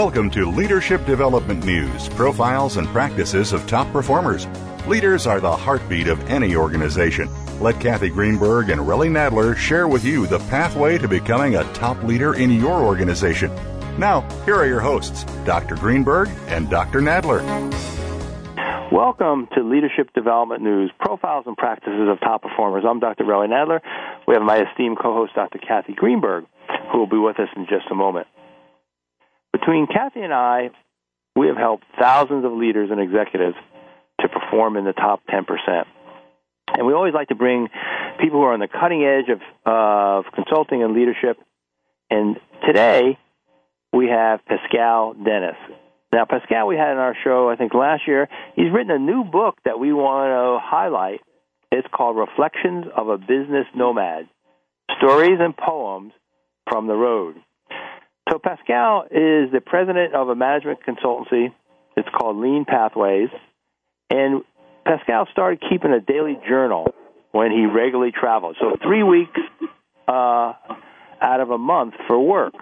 Welcome to Leadership Development News Profiles and Practices of Top Performers. Leaders are the heartbeat of any organization. Let Kathy Greenberg and Relly Nadler share with you the pathway to becoming a top leader in your organization. Now, here are your hosts, Dr. Greenberg and Dr. Nadler. Welcome to Leadership Development News Profiles and Practices of Top Performers. I'm Dr. Relly Nadler. We have my esteemed co host, Dr. Kathy Greenberg, who will be with us in just a moment. Between Kathy and I, we have helped thousands of leaders and executives to perform in the top 10%. And we always like to bring people who are on the cutting edge of, of consulting and leadership. And today, we have Pascal Dennis. Now, Pascal, we had in our show, I think last year, he's written a new book that we want to highlight. It's called Reflections of a Business Nomad Stories and Poems from the Road. So, Pascal is the president of a management consultancy. It's called Lean Pathways. And Pascal started keeping a daily journal when he regularly traveled. So, three weeks uh, out of a month for work.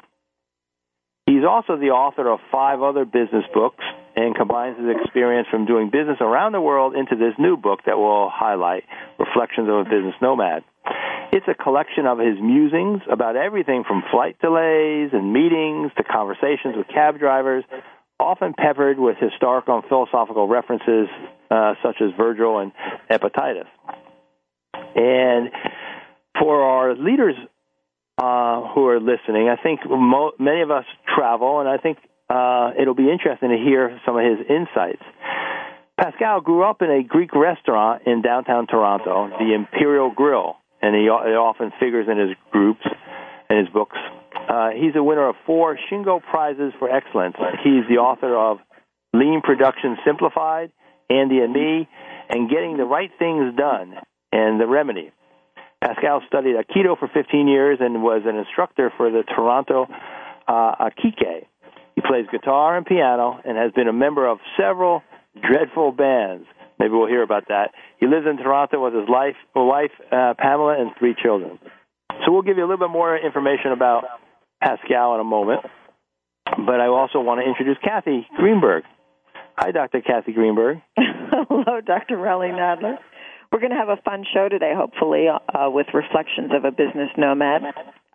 He's also the author of five other business books and combines his experience from doing business around the world into this new book that will highlight Reflections of a Business Nomad. It's a collection of his musings about everything from flight delays and meetings to conversations with cab drivers, often peppered with historical and philosophical references uh, such as Virgil and Epictetus. And for our leaders uh, who are listening. I think mo- many of us travel, and I think uh, it'll be interesting to hear some of his insights. Pascal grew up in a Greek restaurant in downtown Toronto, the Imperial Grill, and he, often figures in his groups and his books. Uh, he's a winner of four Shingo Prizes for Excellence. He's the author of Lean Production Simplified, Andy and Me, and Getting the Right Things Done, and The Remedy. Pascal studied Aikido for 15 years and was an instructor for the Toronto uh, Aikikai. He plays guitar and piano and has been a member of several dreadful bands. Maybe we'll hear about that. He lives in Toronto with his life, wife uh, Pamela and three children. So we'll give you a little bit more information about Pascal in a moment. But I also want to introduce Kathy Greenberg. Hi, Dr. Kathy Greenberg. Hello, Dr. Relly Nadler. We're going to have a fun show today, hopefully, uh, with reflections of a business nomad.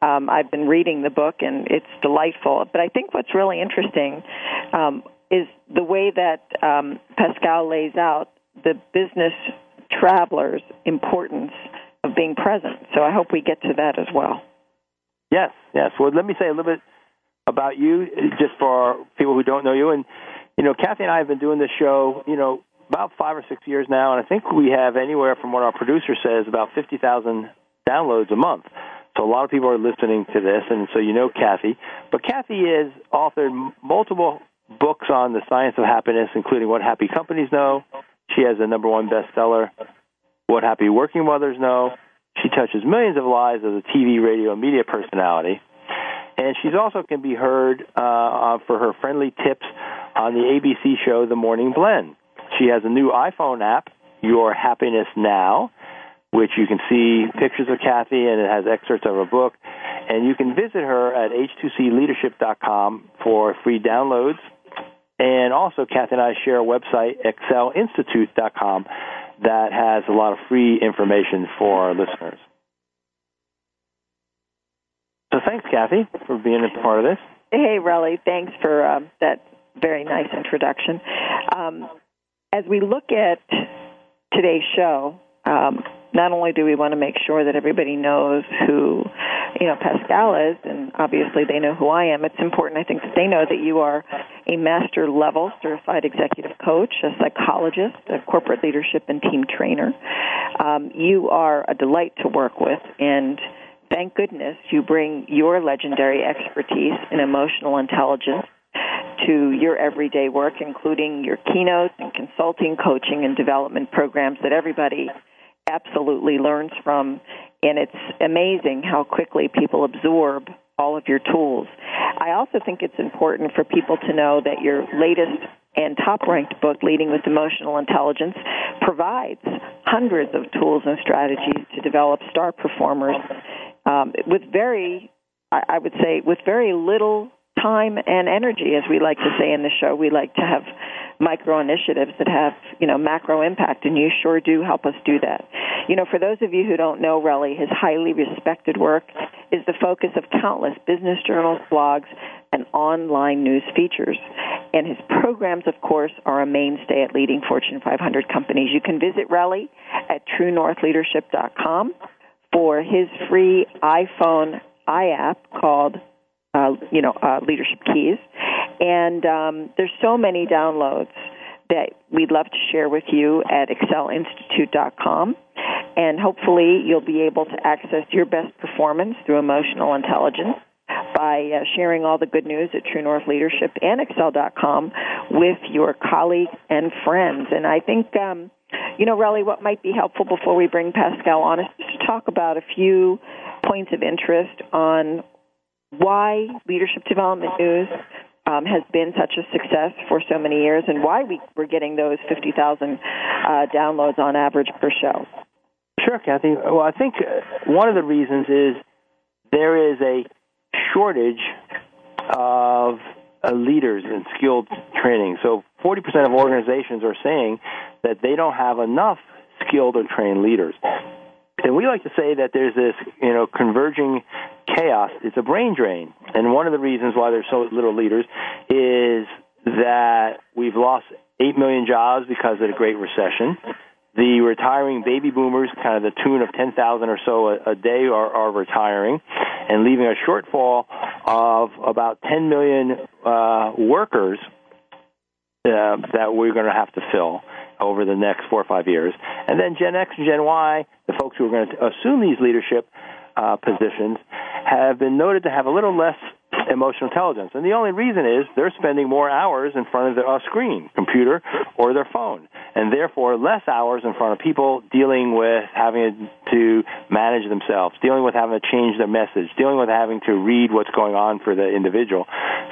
Um, I've been reading the book, and it's delightful. But I think what's really interesting um, is the way that um, Pascal lays out the business traveler's importance of being present. So I hope we get to that as well. Yes, yes. Well, let me say a little bit about you, just for people who don't know you. And you know, Kathy and I have been doing this show, you know, about five or six years now, and I think we have anywhere from what our producer says about 50,000 downloads a month. So a lot of people are listening to this, and so you know Kathy. But Kathy has authored multiple books on the science of happiness, including What Happy Companies Know. She has the number one bestseller, What Happy Working Mothers Know. She touches millions of lives as a TV, radio, and media personality. And she's also can be heard uh, for her friendly tips on the ABC show The Morning Blend. She has a new iPhone app, Your Happiness Now, which you can see pictures of Kathy and it has excerpts of her book. And you can visit her at h2cleadership.com for free downloads. And also, Kathy and I share a website, excelinstitute.com, that has a lot of free information for our listeners. So thanks, Kathy, for being a part of this. Hey, Relly, thanks for uh, that very nice introduction. Um, as we look at today's show, um, not only do we want to make sure that everybody knows who, you know, Pascal is, and obviously they know who I am. It's important, I think, that they know that you are a master level certified executive coach, a psychologist, a corporate leadership and team trainer. Um, you are a delight to work with, and thank goodness you bring your legendary expertise in emotional intelligence to your everyday work, including your keynotes and consulting, coaching, and development programs that everybody absolutely learns from. And it's amazing how quickly people absorb all of your tools. I also think it's important for people to know that your latest and top ranked book, Leading with Emotional Intelligence, provides hundreds of tools and strategies to develop star performers um, with very, I would say, with very little time and energy, as we like to say in the show. We like to have micro initiatives that have, you know, macro impact, and you sure do help us do that. You know, for those of you who don't know Relly, his highly respected work is the focus of countless business journals, blogs, and online news features. And his programs, of course, are a mainstay at leading Fortune 500 companies. You can visit Relly at truenorthleadership.com for his free iPhone iApp called uh, you know, uh, leadership keys. And um, there's so many downloads that we'd love to share with you at excelinstitute.com. And hopefully you'll be able to access your best performance through emotional intelligence by uh, sharing all the good news at True North Leadership and Excel.com with your colleagues and friends. And I think, um, you know, Relly, what might be helpful before we bring Pascal on is to talk about a few points of interest on why leadership development news um, has been such a success for so many years and why we, we're getting those 50,000 uh, downloads on average per show. Sure, Kathy. Well, I think uh, one of the reasons is there is a shortage of uh, leaders in skilled training. So 40% of organizations are saying that they don't have enough skilled or trained leaders. And we like to say that there's this, you know, converging chaos. It's a brain drain. And one of the reasons why there's so little leaders is that we've lost 8 million jobs because of the Great Recession. The retiring baby boomers, kind of the tune of 10,000 or so a, a day, are, are retiring and leaving a shortfall of about 10 million uh, workers uh, that we're going to have to fill over the next four or five years. And then Gen X and Gen Y, the folks who are going to assume these leadership uh, positions, have been noted to have a little less emotional intelligence. And the only reason is they're spending more hours in front of a screen, computer, or their phone, and therefore less hours in front of people dealing with having to manage themselves, dealing with having to change their message, dealing with having to read what's going on for the individual.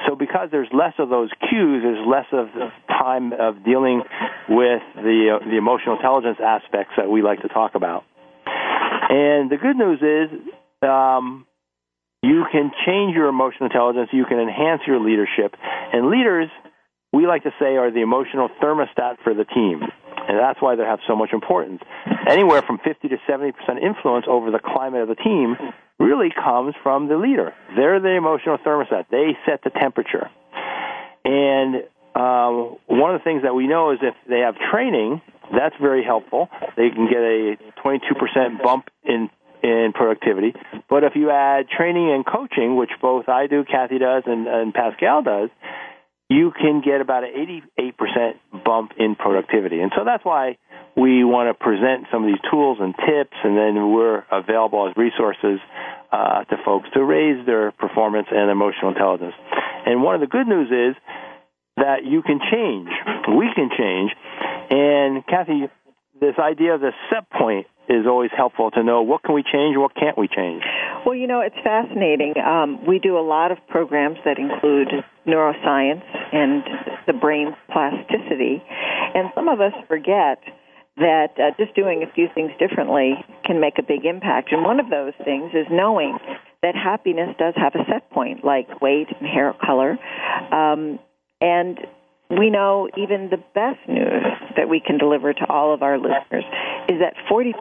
So because there's less of those cues, there's less of time of dealing with the uh, the emotional intelligence aspects that we like to talk about. And the good news is um, you can change your emotional intelligence. You can enhance your leadership. And leaders, we like to say, are the emotional thermostat for the team. And that's why they have so much importance. Anywhere from 50 to 70% influence over the climate of the team really comes from the leader. They're the emotional thermostat. They set the temperature. And um, one of the things that we know is if they have training, that's very helpful. They can get a 22% bump in in productivity. But if you add training and coaching, which both I do, Kathy does, and, and Pascal does, you can get about an 88% bump in productivity. And so that's why we want to present some of these tools and tips, and then we're available as resources uh, to folks to raise their performance and emotional intelligence. And one of the good news is that you can change. We can change. And Kathy, this idea of the set point is always helpful to know what can we change, what can't we change. Well, you know, it's fascinating. Um, we do a lot of programs that include neuroscience and the brain's plasticity, and some of us forget that uh, just doing a few things differently can make a big impact. And one of those things is knowing that happiness does have a set point, like weight and hair color. Um, and we know even the best news that we can deliver to all of our listeners is that 40%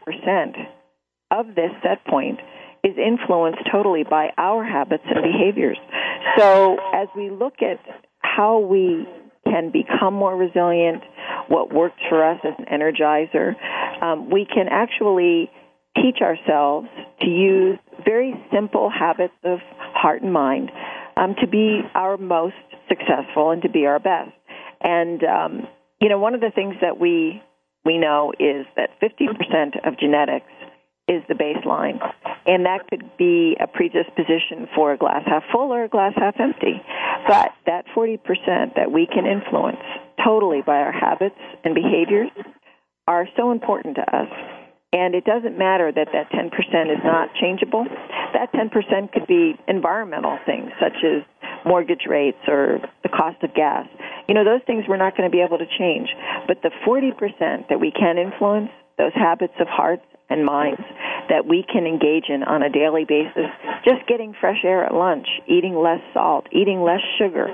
of this set point is influenced totally by our habits and behaviors. So as we look at how we can become more resilient, what works for us as an energizer, um, we can actually teach ourselves to use very simple habits of heart and mind um, to be our most successful and to be our best. And um, you know, one of the things that we we know is that 50% of genetics is the baseline, and that could be a predisposition for a glass half full or a glass half empty. But that 40% that we can influence totally by our habits and behaviors are so important to us. And it doesn't matter that that 10% is not changeable. That 10% could be environmental things such as mortgage rates or the cost of gas. You know, those things we're not going to be able to change. But the 40% that we can influence, those habits of hearts and minds that we can engage in on a daily basis, just getting fresh air at lunch, eating less salt, eating less sugar,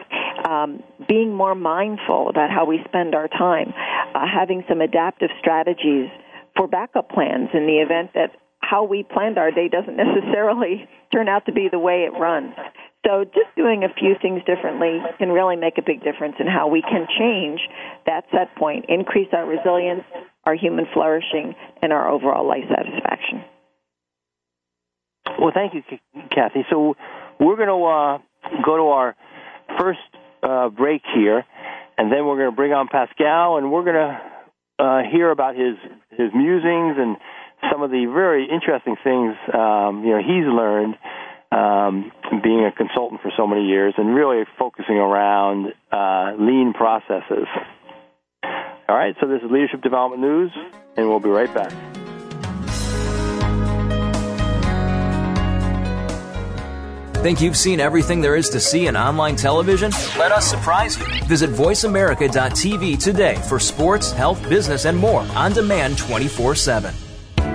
um, being more mindful about how we spend our time, uh, having some adaptive strategies for backup plans in the event that how we planned our day doesn't necessarily turn out to be the way it runs. So just doing a few things differently can really make a big difference in how we can change that set point, increase our resilience, our human flourishing, and our overall life satisfaction. Well, thank you, Kathy. So we're going to uh, go to our first uh, break here, and then we're going to bring on Pascal, and we're going to uh, hear about his his musings and some of the very interesting things um, you know he's learned um, being a consultant for so many years and really focusing around uh, lean processes. All right, so this is Leadership Development News, and we'll be right back. Think you've seen everything there is to see in online television? Let us surprise you. Visit VoiceAmerica.tv today for sports, health, business, and more on demand 24 7.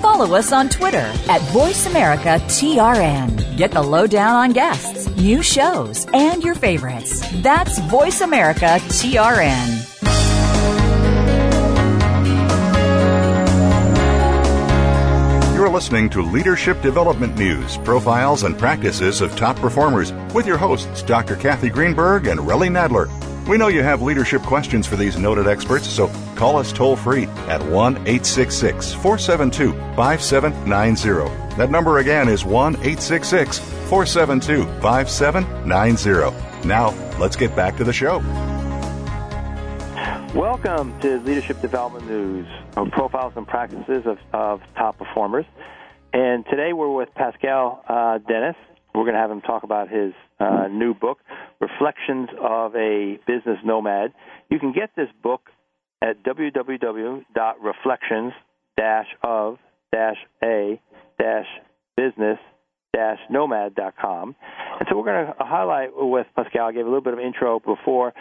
Follow us on Twitter at VoiceAmericaTRN. Get the lowdown on guests, new shows, and your favorites. That's VoiceAmericaTRN. You're listening to Leadership Development News, profiles and practices of top performers with your hosts, Dr. Kathy Greenberg and Relly Nadler. We know you have leadership questions for these noted experts, so call us toll free at 1 866 472 5790. That number again is 1 866 472 5790. Now, let's get back to the show. Welcome to Leadership Development News, profiles and practices of, of top performers. And today we're with Pascal uh, Dennis. We're going to have him talk about his uh, new book, Reflections of a Business Nomad. You can get this book at www.reflections-of-a-business-nomad.com. And so we're going to highlight with Pascal. I gave a little bit of intro before.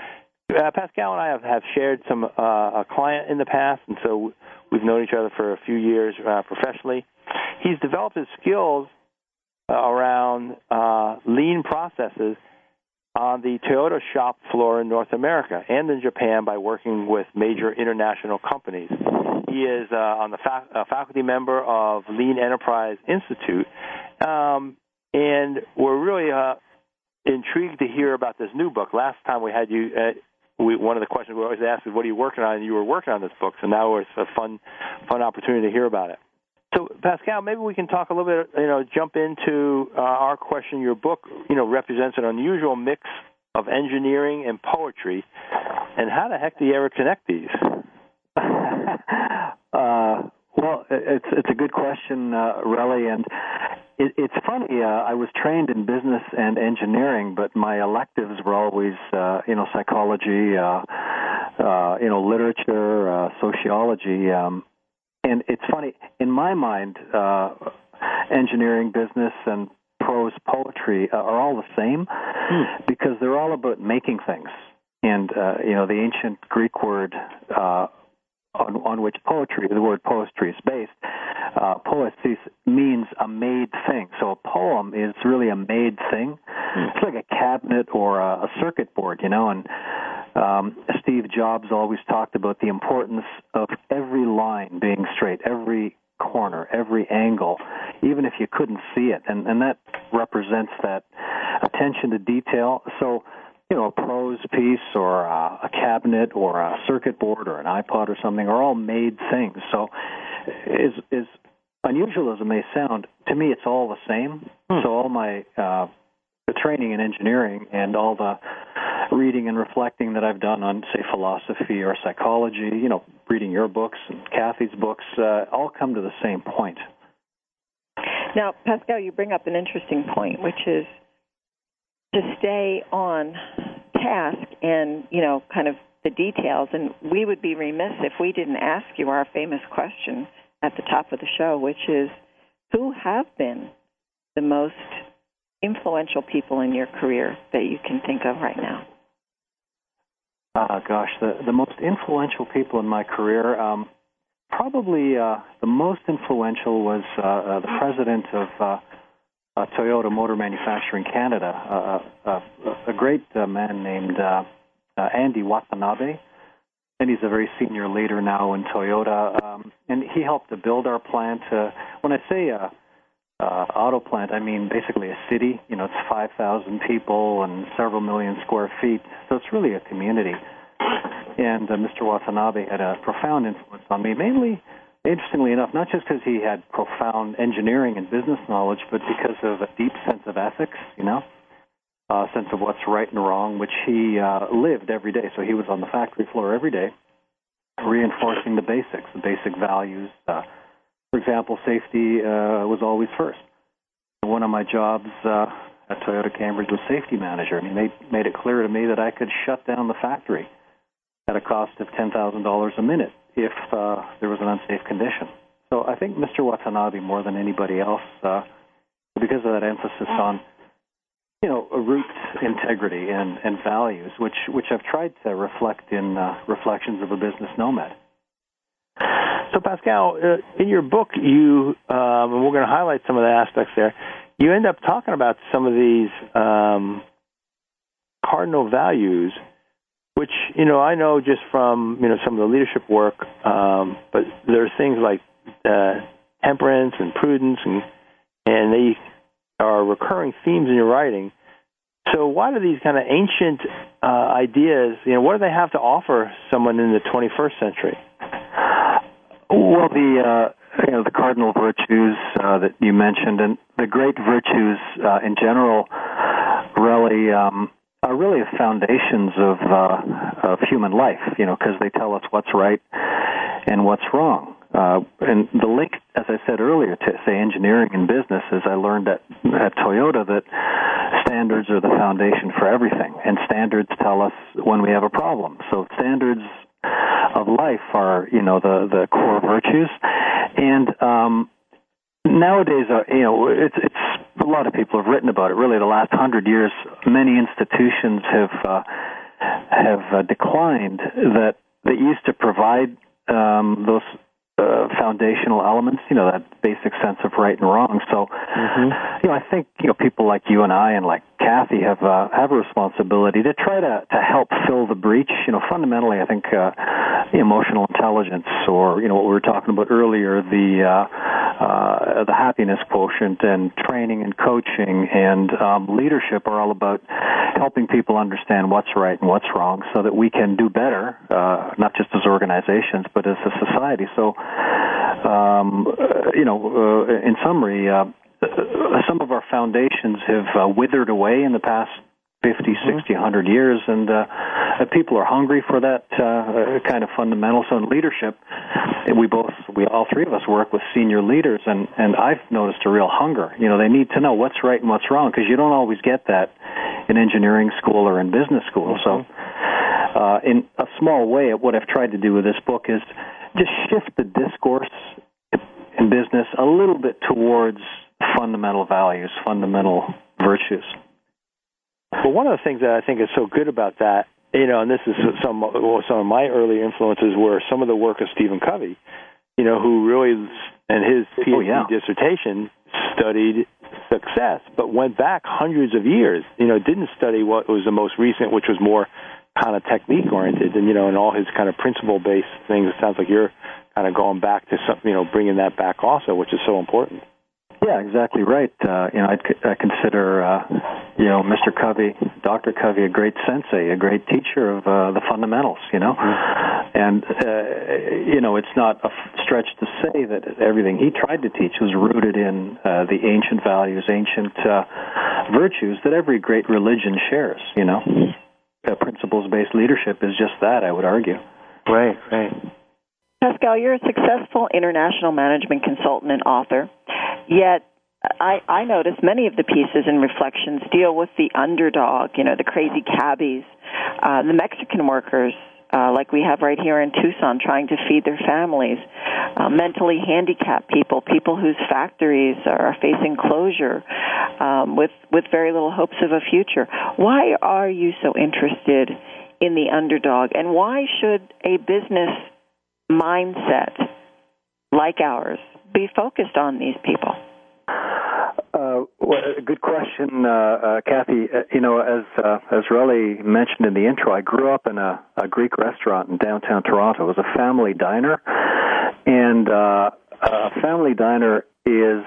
Uh, Pascal and I have, have shared some uh, a client in the past, and so we've known each other for a few years uh, professionally. He's developed his skills around uh, lean processes on the Toyota shop floor in North America and in Japan by working with major international companies. He is uh, on the fa- a faculty member of Lean Enterprise Institute, um, and we're really uh, intrigued to hear about this new book. Last time we had you, uh, we, one of the questions we always ask is, "What are you working on?" And you were working on this book, so now it's a fun, fun opportunity to hear about it. So, Pascal, maybe we can talk a little bit. You know, jump into uh, our question. Your book, you know, represents an unusual mix of engineering and poetry. And how the heck do you ever connect these? uh, well, it's it's a good question, uh, and it, it's funny. Uh, I was trained in business and engineering, but my electives were always, uh, you know, psychology, uh, uh, you know, literature, uh, sociology. Um, and it's funny in my mind, uh, engineering, business, and prose poetry uh, are all the same hmm. because they're all about making things. And uh, you know, the ancient Greek word uh, on, on which poetry, the word poetry is based, uh, poiesis means a made thing. So a poem is really a made thing. Mm. It's like a cabinet or a, a circuit board, you know. And um, Steve Jobs always talked about the importance of every line being straight, every corner, every angle, even if you couldn't see it. And, and that represents that attention to detail. So you know, a prose piece or a, a cabinet or a circuit board or an iPod or something are all made things. So, as as unusual as it may sound, to me it's all the same. Hmm. So all my uh, the training in engineering and all the reading and reflecting that I've done on, say, philosophy or psychology, you know, reading your books and Kathy's books, uh, all come to the same point. Now, Pascal, you bring up an interesting point, which is to stay on task and you know kind of the details. And we would be remiss if we didn't ask you our famous question at the top of the show which is who have been the most influential people in your career that you can think of right now? Uh, gosh the the most influential people in my career um, probably uh, the most influential was uh, uh, the president of uh, uh, Toyota Motor Manufacturing Canada, uh, uh, a great uh, man named uh, uh, Andy Watanabe, and he's a very senior leader now in Toyota. Um, and he helped to build our plant. Uh, when I say uh, auto plant, I mean basically a city. You know, it's 5,000 people and several million square feet, so it's really a community. And uh, Mr. Watanabe had a profound influence on me, mainly interestingly enough, not just because he had profound engineering and business knowledge, but because of a deep sense of ethics, you know, a sense of what's right and wrong, which he uh, lived every day. So he was on the factory floor every day, reinforcing the basics, the basic values. Uh, for example, safety uh, was always first. One of my jobs uh, at Toyota Cambridge was safety manager, and he made, made it clear to me that I could shut down the factory at a cost of $10,000 a minute if uh, there was an unsafe condition. So I think Mr. Watanabe, more than anybody else, uh, because of that emphasis on you know root integrity and, and values, which which I've tried to reflect in uh, reflections of a business nomad. So Pascal, uh, in your book, you um, and we're going to highlight some of the aspects there. You end up talking about some of these um, cardinal values which you know I know just from you know some of the leadership work, um, but there are things like uh, temperance and prudence, and and they are recurring themes in your writing. So why do these kind of ancient uh, ideas, you know, what do they have to offer someone in the 21st century? Well, the uh, you know the cardinal virtues uh, that you mentioned, and the great virtues uh, in general, really. Um, are really the foundations of uh, of human life. You know, because they tell us what's right and what's wrong. Uh, and the link, as I said earlier, to say engineering and business is I learned at, at Toyota that standards are the foundation for everything, and standards tell us when we have a problem. So standards of life are, you know, the the core virtues, and um, nowadays, uh, you know, it's it's a lot of people have written about it. Really, the last hundred years, many institutions have uh, have uh, declined that that used to provide um, those uh, foundational elements, you know, that basic sense of right and wrong. So, mm-hmm. you know, I think you know people like you and I and like Kathy have uh, have a responsibility to try to to help fill the breach. You know, fundamentally, I think uh, emotional intelligence, or you know, what we were talking about earlier, the uh, uh, the happiness quotient, and training and coaching and um, leadership are all about helping people understand what's right and what's wrong, so that we can do better, uh, not just as organizations but as a society. So um, uh, you know, uh, in summary, uh, some of our foundations have uh, withered away in the past 50, mm-hmm. 60, 100 years, and uh, people are hungry for that uh, kind of fundamental. So in leadership, we both, we all three of us work with senior leaders, and and I've noticed a real hunger. You know, they need to know what's right and what's wrong because you don't always get that in engineering school or in business school. Mm-hmm. So, uh, in a small way, what I've tried to do with this book is just shift the discourse in business a little bit towards fundamental values, fundamental virtues. Well, one of the things that I think is so good about that, you know, and this is some well, some of my early influences were some of the work of Stephen Covey, you know, who really and his PhD oh, yeah. dissertation studied success, but went back hundreds of years. You know, didn't study what was the most recent, which was more kind of technique oriented, and you know, and all his kind of principle based things. It sounds like you're kind of going back to some, you know, bringing that back also, which is so important. Yeah, exactly right. Uh, you know, I'd, I consider, uh, you know, Mr. Covey, Dr. Covey, a great sensei, a great teacher of uh, the fundamentals. You know, mm-hmm. and uh, you know, it's not a stretch to say that everything he tried to teach was rooted in uh, the ancient values, ancient uh, virtues that every great religion shares. You know, uh, principles-based leadership is just that. I would argue. Right. Right. Pascal, you're a successful international management consultant and author. Yet, I, I notice many of the pieces and reflections deal with the underdog, you know, the crazy cabbies, uh, the Mexican workers, uh, like we have right here in Tucson, trying to feed their families, uh, mentally handicapped people, people whose factories are facing closure, um, with with very little hopes of a future. Why are you so interested in the underdog, and why should a business mindset like ours be focused on these people? Uh, well, good question, uh, uh, Kathy. Uh, you know, as uh, as Relly mentioned in the intro, I grew up in a, a Greek restaurant in downtown Toronto. It was a family diner, and uh, a family diner is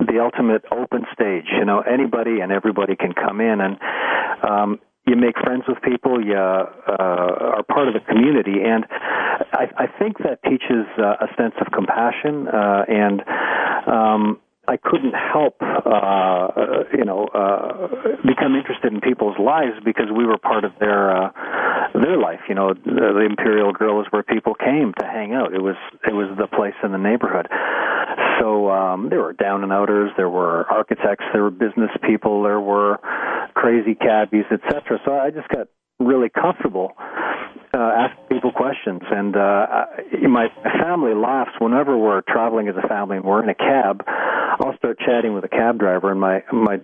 the ultimate open stage. You know, anybody and everybody can come in, and um, you make friends with people, you uh, are part of a community, and I, I think that teaches uh, a sense of compassion uh, and. Um, I couldn't help, uh, you know, uh, become interested in people's lives because we were part of their uh, their life. You know, the, the Imperial Grill was where people came to hang out. It was it was the place in the neighborhood. So um, there were down and outers, there were architects, there were business people, there were crazy cabbies, etc. So I just got really comfortable uh, asking people questions. And uh, my family laughs whenever we're traveling as a family and we're in a cab. I'll start chatting with a cab driver, and my my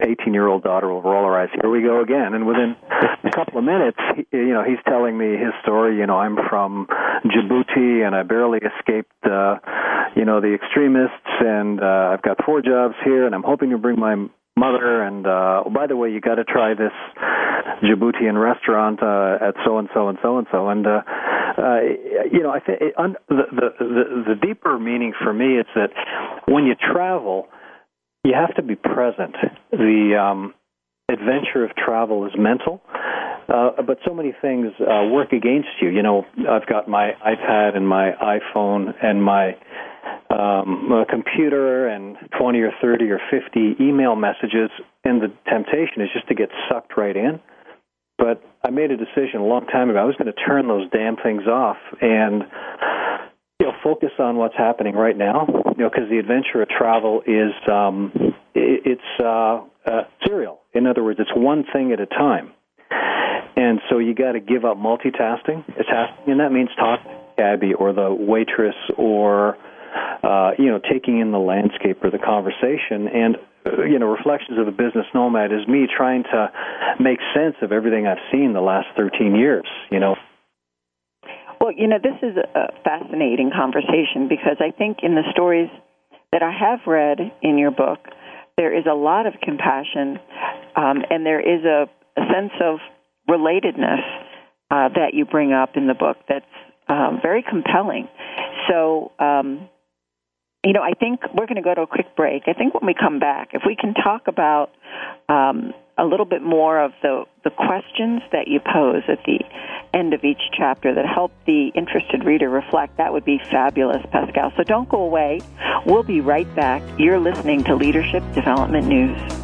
18 year old daughter will roll her eyes. Here we go again. And within a couple of minutes, you know, he's telling me his story. You know, I'm from Djibouti and I barely escaped, uh, you know, the extremists and, uh, I've got four jobs here and I'm hoping to bring my mother. And uh, oh, by the way, you got to try this Djiboutian restaurant uh, at so and so and so and so. And uh, uh, you know, I think un- the, the the the deeper meaning for me is that when you travel, you have to be present. The um, adventure of travel is mental. Uh, but so many things uh, work against you. You know, I've got my iPad and my iPhone and my um, computer and 20 or 30 or 50 email messages, and the temptation is just to get sucked right in. but I made a decision a long time ago. I was going to turn those damn things off and you know focus on what's happening right now. You know, because the adventure of travel is um, it, it's uh, uh, serial. In other words, it's one thing at a time. And so you got to give up multitasking, tasking, and that means talking to Abby or the waitress or uh, you know taking in the landscape or the conversation. And uh, you know, reflections of a business nomad is me trying to make sense of everything I've seen the last 13 years. You know. Well, you know, this is a fascinating conversation because I think in the stories that I have read in your book, there is a lot of compassion, um, and there is a, a sense of relatedness uh, that you bring up in the book that's um, very compelling. So, um, you know, I think we're going to go to a quick break. I think when we come back, if we can talk about um, a little bit more of the, the questions that you pose at the end of each chapter that help the interested reader reflect, that would be fabulous, Pascal. So don't go away. We'll be right back. You're listening to Leadership Development News.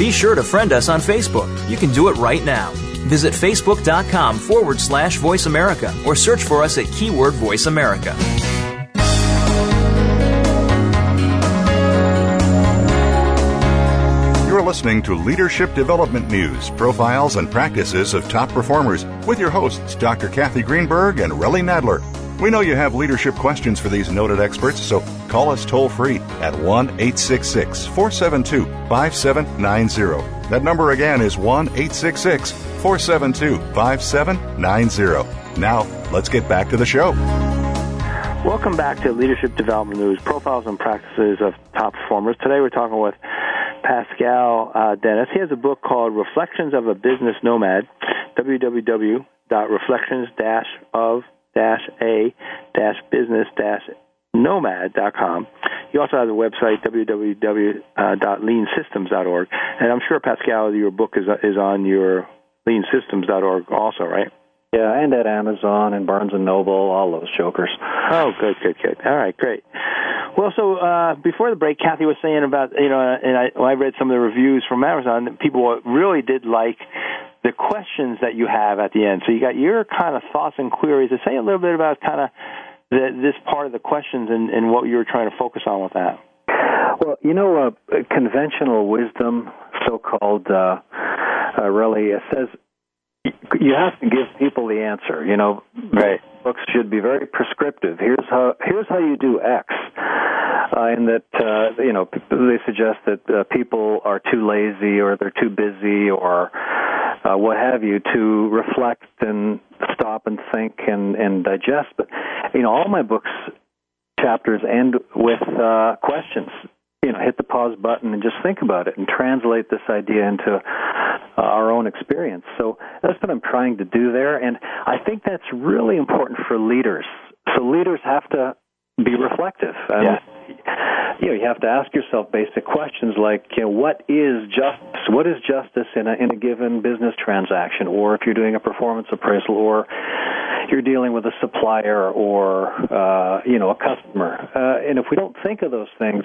Be sure to friend us on Facebook. You can do it right now. Visit facebook.com forward slash voice America or search for us at keyword voice America. You're listening to Leadership Development News, profiles and practices of top performers with your hosts, Dr. Kathy Greenberg and Relly Nadler. We know you have leadership questions for these noted experts, so call us toll free at 1 866 472 5790. That number again is 1 866 472 5790. Now, let's get back to the show. Welcome back to Leadership Development News, profiles and practices of top performers. Today we're talking with Pascal uh, Dennis. He has a book called Reflections of a Business Nomad, www.reflections-of-a-business-nomad.com. He also has a website, www.leansystems.org. And I'm sure, Pascal, your book is, is on your leansystems.org also, right? Yeah, and at Amazon and Barnes and Noble, all those jokers. Oh, good, good, good. All right, great. Well, so uh, before the break, Kathy was saying about you know, and I, when I read some of the reviews from Amazon, that people really did like the questions that you have at the end. So you got your kind of thoughts and queries. To say a little bit about kind of the, this part of the questions and, and what you were trying to focus on with that. Well, you know, uh, conventional wisdom, so-called, uh, uh, really says you have to give people the answer. You know, right. books should be very prescriptive. Here's how here's how you do X, uh, and that uh, you know they suggest that uh, people are too lazy or they're too busy or uh, what have you to reflect and stop and think and and digest. But you know, all my books chapters end with uh, questions you know hit the pause button and just think about it and translate this idea into uh, our own experience. So that's what i'm trying to do there. And i think that's really important for leaders. So leaders have to be reflective. And yeah. You know you have to ask yourself basic questions like you know what is justice what is justice in a in a given business transaction or if you're doing a performance appraisal or you're dealing with a supplier or uh, you know a customer. Uh, and if we don't think of those things,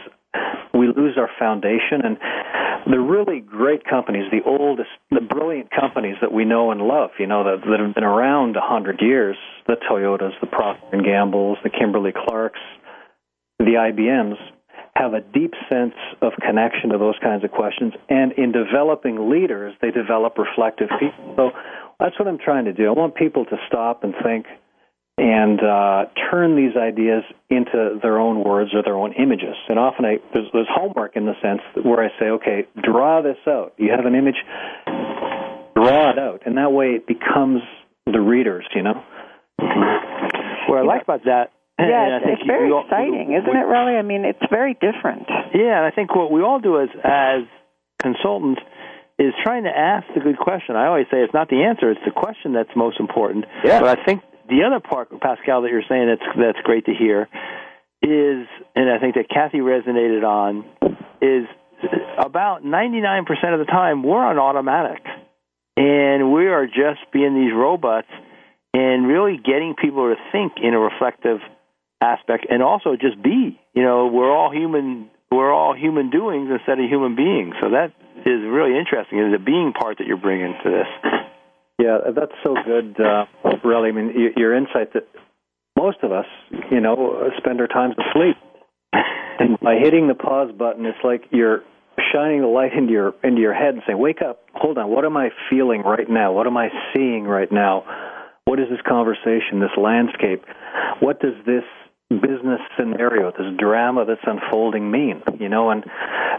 we lose our foundation. And the really great companies, the oldest, the brilliant companies that we know and love, you know, that, that have been around a hundred years, the Toyotas, the Procter and Gambles, the Kimberly Clarks, the IBMs, have a deep sense of connection to those kinds of questions. And in developing leaders, they develop reflective people. So that's what I'm trying to do. I want people to stop and think and uh, turn these ideas into their own words or their own images. And often I, there's, there's homework in the sense where I say, okay, draw this out. You have an image, draw it out, and that way it becomes the readers. You know. What I like about that yeah, it's, it's very all, exciting, we, isn't it? Really, I mean, it's very different. Yeah, and I think what we all do as as consultants is trying to ask the good question. I always say it's not the answer; it's the question that's most important. Yeah. But I think the other part, Pascal, that you're saying that's that's great to hear is, and I think that Kathy resonated on, is about 99% of the time we're on automatic, and we are just being these robots, and really getting people to think in a reflective aspect, and also just be. You know, we're all human. We're all human doings instead of human beings. So that is really interesting. Is the being part that you're bringing to this. Yeah, that's so good, uh, really. I mean, your insight that most of us, you know, spend our times asleep. And by hitting the pause button, it's like you're shining the light into your into your head and saying, "Wake up! Hold on. What am I feeling right now? What am I seeing right now? What is this conversation? This landscape? What does this business scenario, this drama that's unfolding mean, you know, and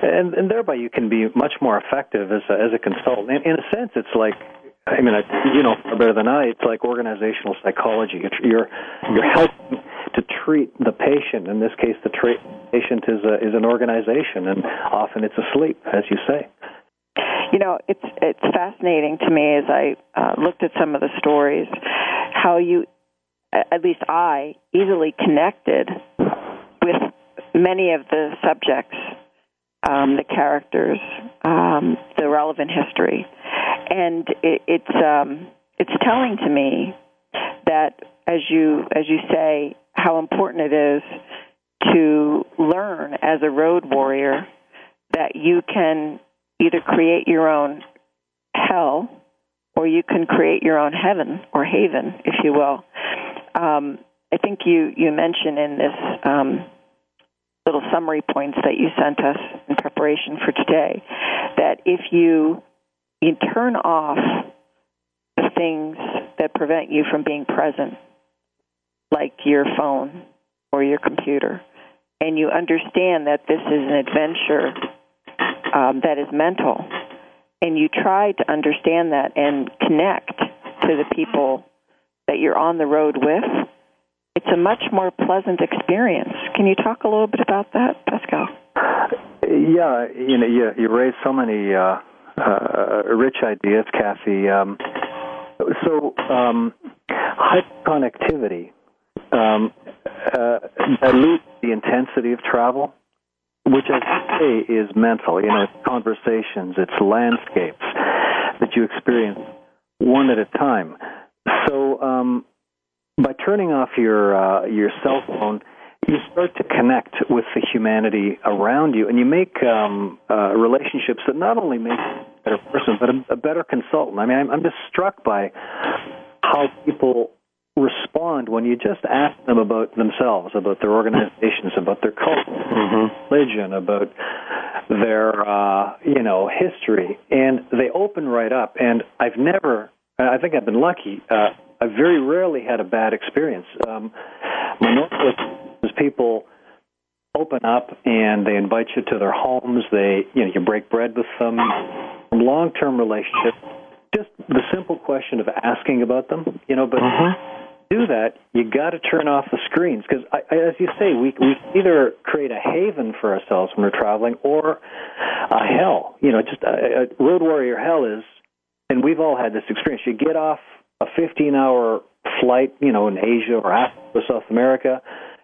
and and thereby you can be much more effective as a, as a consultant. In, in a sense, it's like. I mean, I, you know better than I. It's like organizational psychology. You're you're helping to treat the patient. In this case, the tra- patient is a, is an organization, and often it's asleep, as you say. You know, it's it's fascinating to me as I uh, looked at some of the stories, how you at least I, easily connected with many of the subjects, um, the characters, um, the relevant history, and it, it's um, it's telling to me that as you as you say how important it is to learn as a road warrior that you can either create your own hell or you can create your own heaven or haven, if you will um, I think you you mentioned in this um, little summary points that you sent us in preparation for today that if you you turn off the things that prevent you from being present, like your phone or your computer, and you understand that this is an adventure um, that is mental, and you try to understand that and connect to the people that you're on the road with, it's a much more pleasant experience. Can you talk a little bit about that, Pascal? Yeah, you know, you, you raised so many uh, uh, rich ideas, Kathy. Um, so, um, connectivity um, uh, dilutes the intensity of travel, which I say is mental. You know, it's conversations, it's landscapes that you experience one at a time. So um, by turning off your uh, your cell phone, you start to connect with the humanity around you, and you make um, uh, relationships that not only make you a better person, but a, a better consultant. I mean, I'm, I'm just struck by how people respond when you just ask them about themselves, about their organizations, about their culture, mm-hmm. religion, about their uh, you know history, and they open right up. And I've never, I think I've been lucky. Uh, I've very rarely had a bad experience. Um, is people open up and they invite you to their homes. They, you know, you break bread with them. Long-term relationship. Just the simple question of asking about them, you know, but. Mm-hmm do that, you got to turn off the screens because, as you say, we we either create a haven for ourselves when we're traveling or a hell. You know, just a, a road warrior hell is, and we've all had this experience. You get off a 15-hour flight, you know, in Asia or Africa, South America,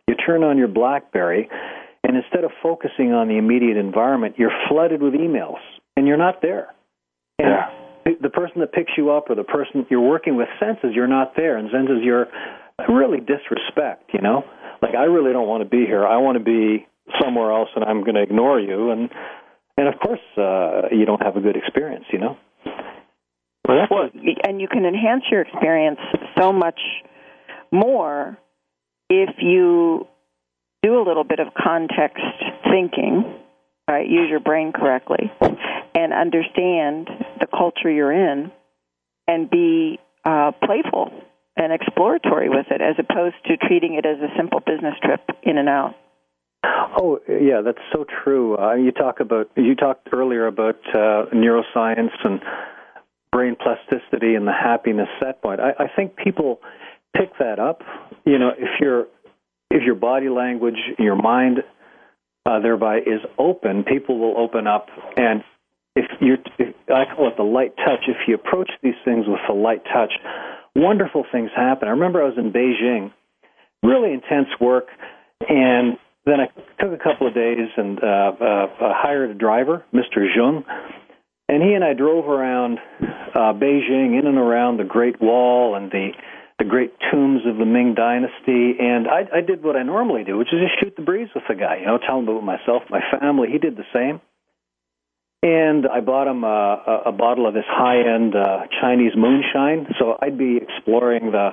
you turn on your BlackBerry, and instead of focusing on the immediate environment, you're flooded with emails, and you're not there. And yeah. the person that picks you up or the person you're working with senses you're not there and senses you're really disrespect, you know? Like I really don't want to be here. I want to be somewhere else and I'm going to ignore you and and of course uh you don't have a good experience, you know? Well, well, and you can enhance your experience so much more if you do a little bit of context thinking, right? Use your brain correctly, and understand the culture you're in, and be uh, playful and exploratory with it, as opposed to treating it as a simple business trip in and out. Oh yeah, that's so true. Uh, you talk about you talked earlier about uh, neuroscience and brain plasticity and the happiness set point. I, I think people pick that up. You know, if your if your body language, your mind, uh, thereby is open, people will open up. And if you, I call it the light touch. If you approach these things with a light touch, wonderful things happen. I remember I was in Beijing, really intense work, and then I took a couple of days and uh, uh, hired a driver, Mr. Zheng and he and I drove around uh, Beijing, in and around the Great Wall and the the great tombs of the Ming Dynasty. And I, I did what I normally do, which is just shoot the breeze with the guy. You know, tell him about myself, my family. He did the same. And I bought him a, a, a bottle of this high-end uh, Chinese moonshine. So I'd be exploring the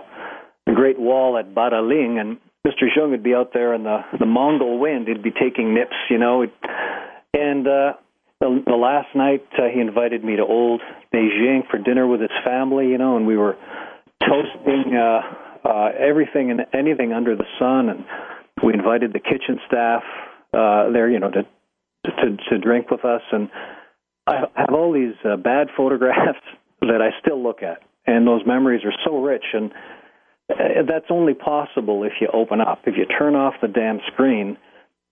the Great Wall at Badaling, and Mr. Zheng would be out there in the the Mongol wind. He'd be taking nips, you know. And uh, the, the last night uh, he invited me to old Beijing for dinner with his family, you know, and we were toasting uh, uh, everything and anything under the sun, and we invited the kitchen staff uh, there, you know, to to to drink with us, and I have all these uh, bad photographs that I still look at, and those memories are so rich, and uh, that's only possible if you open up, if you turn off the damn screen,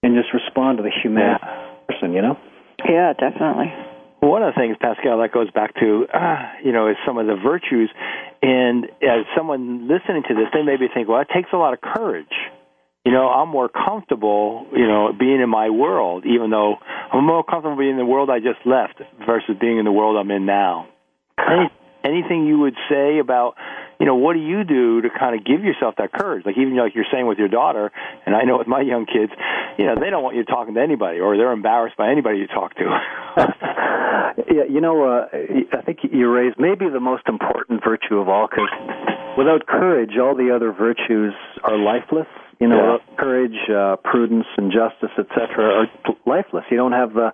and just respond to the human yeah. person, you know. Yeah, definitely. One of the things, Pascal, that goes back to, uh, you know, is some of the virtues. And as someone listening to this, they maybe think, well, it takes a lot of courage. You know, I'm more comfortable, you know, being in my world, even though I'm more comfortable being in the world I just left versus being in the world I'm in now. Any, anything you would say about you know, what do you do to kind of give yourself that courage? Like even like you're saying with your daughter, and I know with my young kids, you know, they don't want you talking to anybody, or they're embarrassed by anybody you talk to. yeah, you know, uh, I think you raised maybe the most important virtue of all, because without courage, all the other virtues are lifeless. You know, yeah. courage, uh, prudence, and justice, etc., are lifeless. You don't have the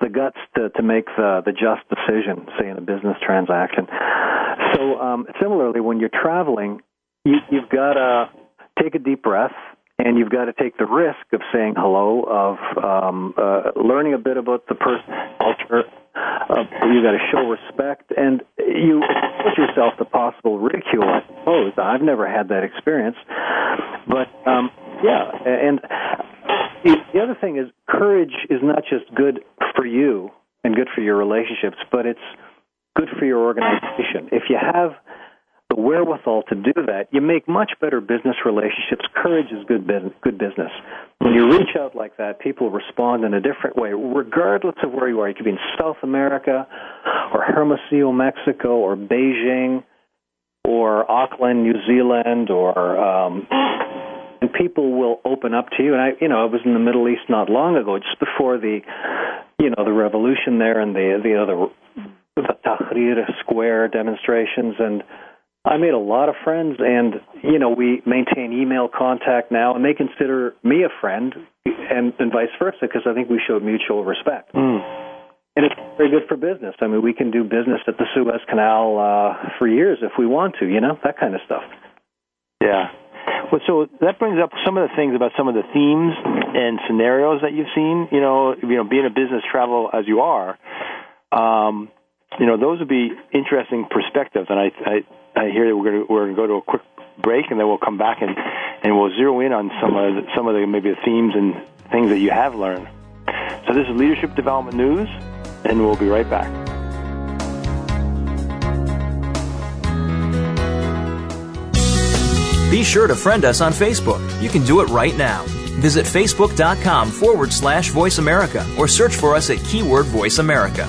the guts to to make the the just decision, say in a business transaction. So, um, similarly, when you're traveling, you, you've got to take a deep breath, and you've got to take the risk of saying hello, of um, uh, learning a bit about the person culture. Uh, you got to show respect, and you yourself to possible ridicule. I suppose I've never had that experience, but um, yeah. And the other thing is, courage is not just good for you and good for your relationships, but it's good for your organization. If you have the wherewithal to do that, you make much better business relationships. Courage is good good business. When you reach out like that, people respond in a different way, regardless of where you are. You could be in South America, or Hermosillo, Mexico, or Beijing, or Auckland, New Zealand, or um, and people will open up to you. And I, you know, I was in the Middle East not long ago, just before the, you know, the revolution there and the the other the Tahrir Square demonstrations, and I made a lot of friends. And you know, we maintain email contact now, and they consider me a friend, and and vice versa, because I think we showed mutual respect. Mm. And it's very good for business. I mean, we can do business at the Suez Canal uh, for years if we want to, you know, that kind of stuff. Yeah. Well, so that brings up some of the things about some of the themes and scenarios that you've seen. You know, you know, being a business travel as you are, um, you know, those would be interesting perspectives. And I, I, I hear that we're going to we're to go to a quick break, and then we'll come back and and we'll zero in on some of the, some of the maybe the themes and things that you have learned. So this is leadership development news, and we'll be right back. Be sure to friend us on Facebook. You can do it right now. Visit facebook.com forward slash voice America or search for us at keyword voice America.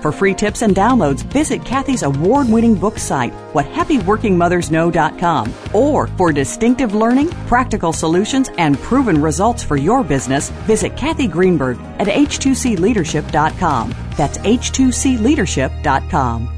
For free tips and downloads, visit Kathy's award winning book site, whathappyworkingmothersknow.com. Or for distinctive learning, practical solutions, and proven results for your business, visit Kathy Greenberg at h2cleadership.com. That's h2cleadership.com.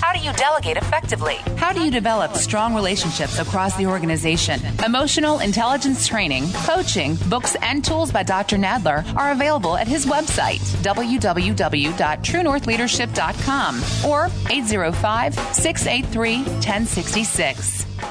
How do you delegate effectively? How do you develop strong relationships across the organization? Emotional intelligence training, coaching, books, and tools by Dr. Nadler are available at his website, www.truenorthleadership.com or 805 683 1066.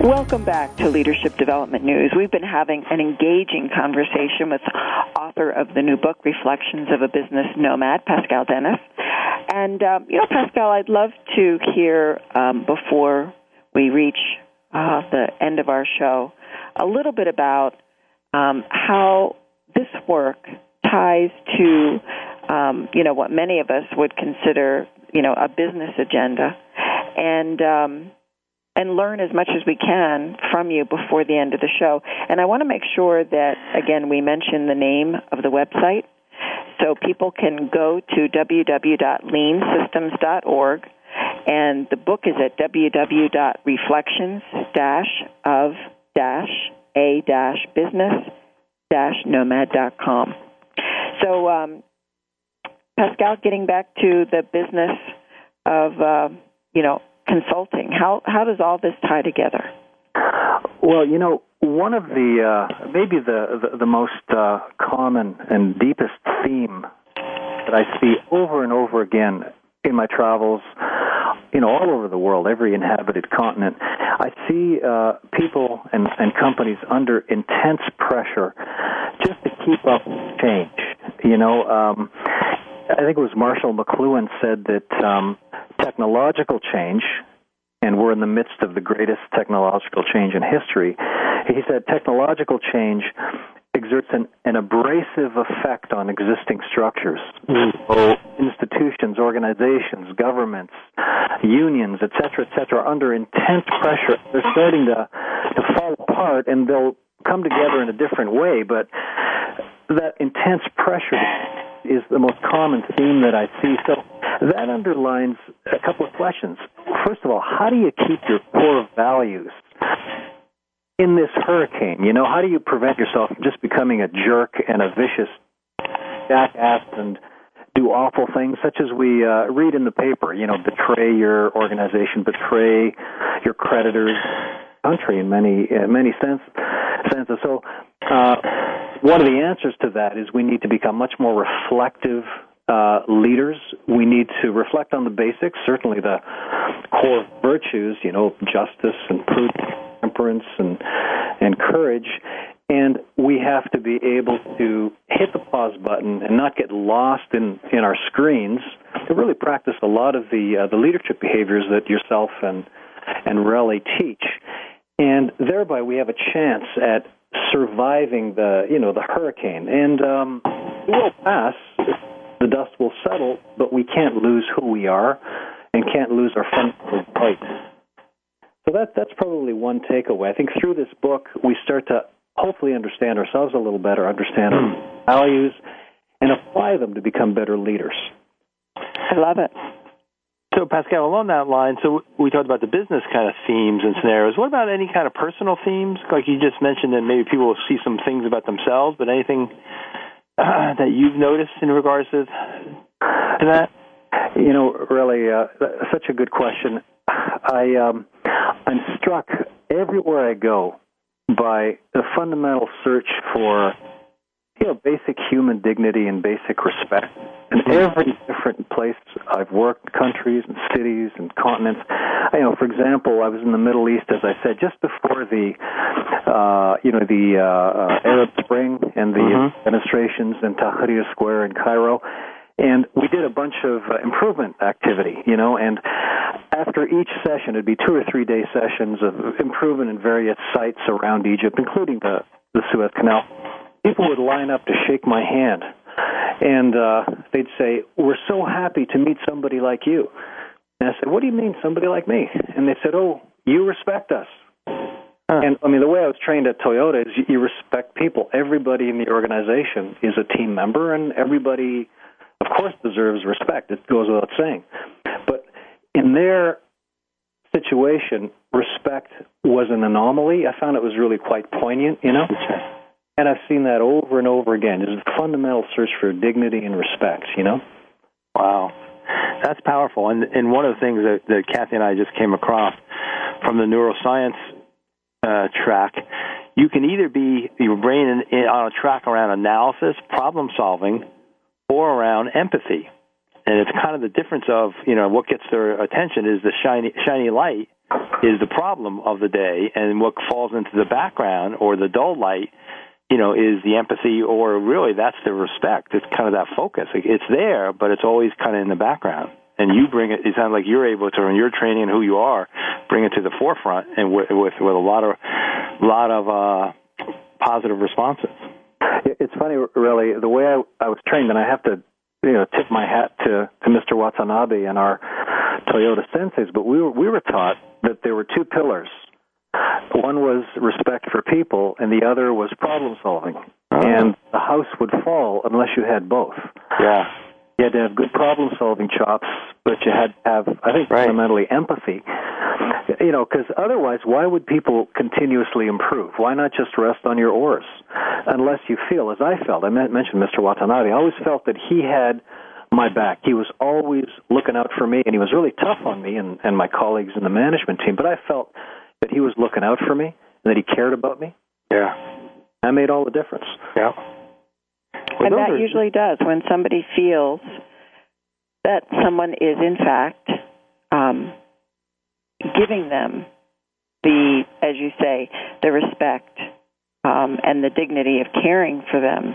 Welcome back to Leadership Development News. We've been having an engaging conversation with author of the new book, Reflections of a Business Nomad, Pascal Dennis. And, um, you know, Pascal, I'd love to hear, um, before we reach uh, the end of our show, a little bit about um, how this work ties to, um, you know, what many of us would consider, you know, a business agenda. And, um, and learn as much as we can from you before the end of the show. And I want to make sure that, again, we mention the name of the website so people can go to www.leansystems.org and the book is at www.reflections-of-a-business-nomad.com. So, um, Pascal, getting back to the business of, uh, you know, consulting, how, how does all this tie together? Well, you know, one of the uh, maybe the the, the most uh, common and deepest theme that I see over and over again in my travels, you know, all over the world, every inhabited continent, I see uh, people and, and companies under intense pressure just to keep up change. You know, um, I think it was Marshall McLuhan said that um, technological change and we're in the midst of the greatest technological change in history. He said technological change exerts an, an abrasive effect on existing structures. Mm. So institutions, organizations, governments, unions, etc., etc., are under intense pressure. They're starting to, to fall apart, and they'll come together in a different way. But that intense pressure is the most common theme that I see. So that underlines a couple of questions. First of all, how do you keep your core values in this hurricane? You know, how do you prevent yourself from just becoming a jerk and a vicious jackass and do awful things such as we uh, read in the paper, you know, betray your organization, betray your creditors, country in many uh, many sense, senses. So, uh, one of the answers to that is we need to become much more reflective uh, leaders. We need to reflect on the basics, certainly the core virtues, you know, justice and prudence, temperance and and courage. And we have to be able to hit the pause button and not get lost in, in our screens. To really practice a lot of the uh, the leadership behaviors that yourself and and Relly teach, and thereby we have a chance at surviving the you know the hurricane. And um, it will pass the dust will settle, but we can't lose who we are and can't lose our fundamental rights. So that that's probably one takeaway. I think through this book we start to hopefully understand ourselves a little better, understand our values, and apply them to become better leaders. I love it. So, Pascal, along that line, so we talked about the business kind of themes and scenarios. What about any kind of personal themes? Like you just mentioned that maybe people will see some things about themselves, but anything that you've noticed in regards to, to that? You know, Relly, uh, such a good question. I um, I'm struck everywhere I go by the fundamental search for you know basic human dignity and basic respect. In mm-hmm. every different place I've worked, countries and cities and continents. You know, for example, I was in the Middle East, as I said, just before the uh, you know the uh, uh, Arab Spring and the mm-hmm. demonstrations in Tahrir Square in Cairo. And we did a bunch of uh, improvement activity, you know, and after each session, it'd be two or three day sessions of improvement in various sites around Egypt, including the, the Suez Canal. People would line up to shake my hand, and uh, they'd say, "We're so happy to meet somebody like you." And I said, "What do you mean, somebody like me?" And they said, "Oh, you respect us." Huh. And I mean, the way I was trained at Toyota is you respect people. Everybody in the organization is a team member, and everybody, of course, deserves respect. It goes without saying. But in their situation, respect was an anomaly. I found it was really quite poignant, you know. And I've seen that over and over again. It's a fundamental search for dignity and respect, you know. Wow, that's powerful. And and one of the things that, that Kathy and I just came across from the neuroscience uh, track, you can either be your brain in, in, on a track around analysis, problem solving, or around empathy. And it's kind of the difference of you know what gets their attention is the shiny shiny light is the problem of the day, and what falls into the background or the dull light, you know, is the empathy or Relly that's the respect. It's kind of that focus. It's there, but it's always kind of in the background and you bring it. It sounds like you're able to, in your training and who you are, bring it to the forefront, and with with, with a lot of lot of uh, positive responses. It's funny, really, the way I, I was trained, and I have to, you know, tip my hat to to Mr. Watanabe and our Toyota senseis. But we were we were taught that there were two pillars. One was respect for people, and the other was problem solving. Oh. And the house would fall unless you had both. Yeah. You had to have good problem solving chops, but you had to have, I think, Right. fundamentally empathy. You know, because otherwise, why would people continuously improve? Why not just rest on your oars? Unless you feel, as I felt, I mentioned Mr. Watanabe, I always felt that he had my back. He was always looking out for me, and he was really tough on me and, and my colleagues in the management team. But I felt that he was looking out for me and that he cared about me. Yeah. That made all the difference. Yeah. and that are- usually does when somebody feels that someone is in fact um, giving them the, as you say, the respect um, and the dignity of caring for them.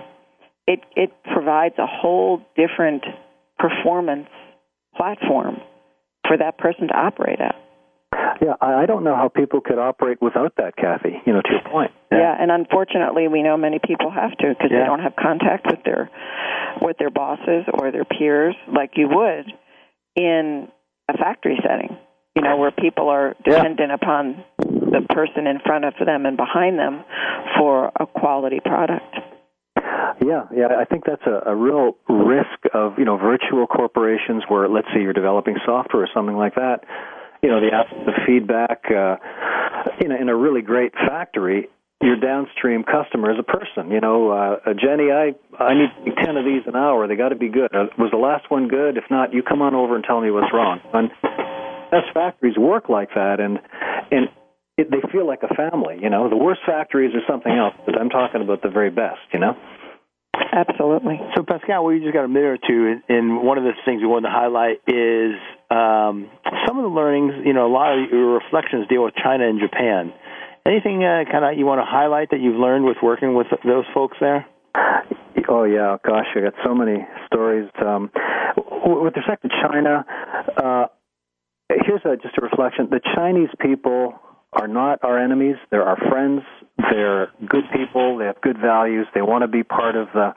It it provides a whole different performance platform for that person to operate at. Yeah, I I don't know how people could operate without that, Kathy. You know, to your point. Yeah. and unfortunately, we know many people have to because Yeah. they don't have contact with their with their bosses or their peers like you would in a factory setting. You know, where people are dependent upon the person in front of them and behind them for a quality product. Yeah, yeah, I think that's a, a real risk of you know virtual corporations where let's say you're developing software or something like that. You know, the absence feedback. Uh, you know, in a really great factory, your downstream customer is a person. You know, uh, uh, Jenny, I I need ten of these an hour. They got to be good. Uh, was the last one good? If not, you come on over and tell me what's wrong. And best factories work like that, and and it, they feel like a family. You know, the worst factories are something else, but I'm talking about the very best. You know. Absolutely. So, Pascal, we just got a minute or two, and- and one of the things we wanted to highlight is um, some of the learnings. You know, a lot of your reflections deal with China and Japan. Anything uh, kind of you want to highlight that you've learned with working with those folks there? Oh yeah, gosh, I got so many stories. Um, with respect to China, uh, here's a, just a reflection: the Chinese people are not our enemies; they're our friends. They're good people. They have good values. They want to be part of the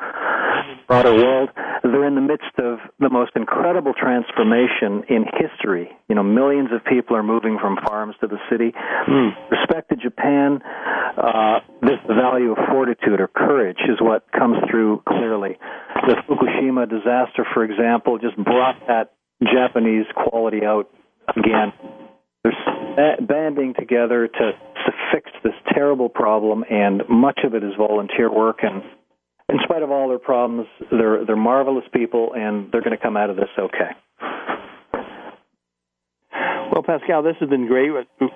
broader world. They're in the midst of the most incredible transformation in history. You know, millions of people are moving from farms to the city. Respect to Japan, uh, this value of fortitude or courage is what comes through clearly. The Fukushima disaster, for example, just brought that Japanese quality out again. They're ba- banding together to, to fix this terrible problem, and much of it is volunteer work. And in spite of all their problems, they're they're marvelous people, and they're going to come out of this okay. Well, Pascal, this has been great.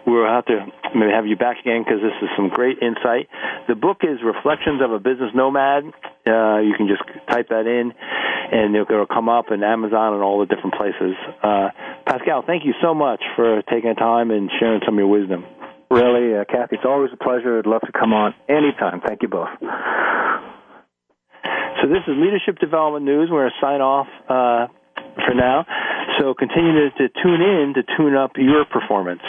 We'll have to maybe have you back again because this is some great insight. The book is Reflections of a Business Nomad. Uh, you can just type that in, and it'll, it'll come up in Amazon and all the different places. Uh, Pascal, thank you so much for taking the time and sharing some of your wisdom. Relly, uh, Kathy, it's always a pleasure. I'd love to come on anytime. Thank you both. So this is Leadership Development News. We're going to sign off uh, for now. So continue to, to tune in to tune up your performance.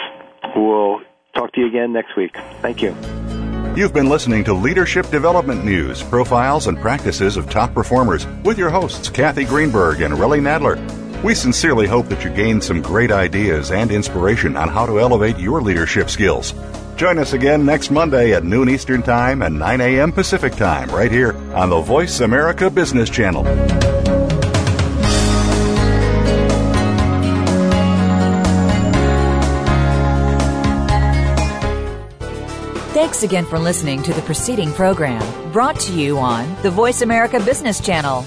We'll talk to you again next week. Thank you. You've been listening to Leadership Development News, profiles and practices of top performers with your hosts, Kathy Greenberg and Relly Nadler. We sincerely hope that you gained some great ideas and inspiration on how to elevate your leadership skills. Join us again next Monday at noon Eastern Time and 9 a.m. Pacific Time right here on the Voice America Business Channel. Thanks again for listening to the preceding program brought to you on the Voice America Business Channel.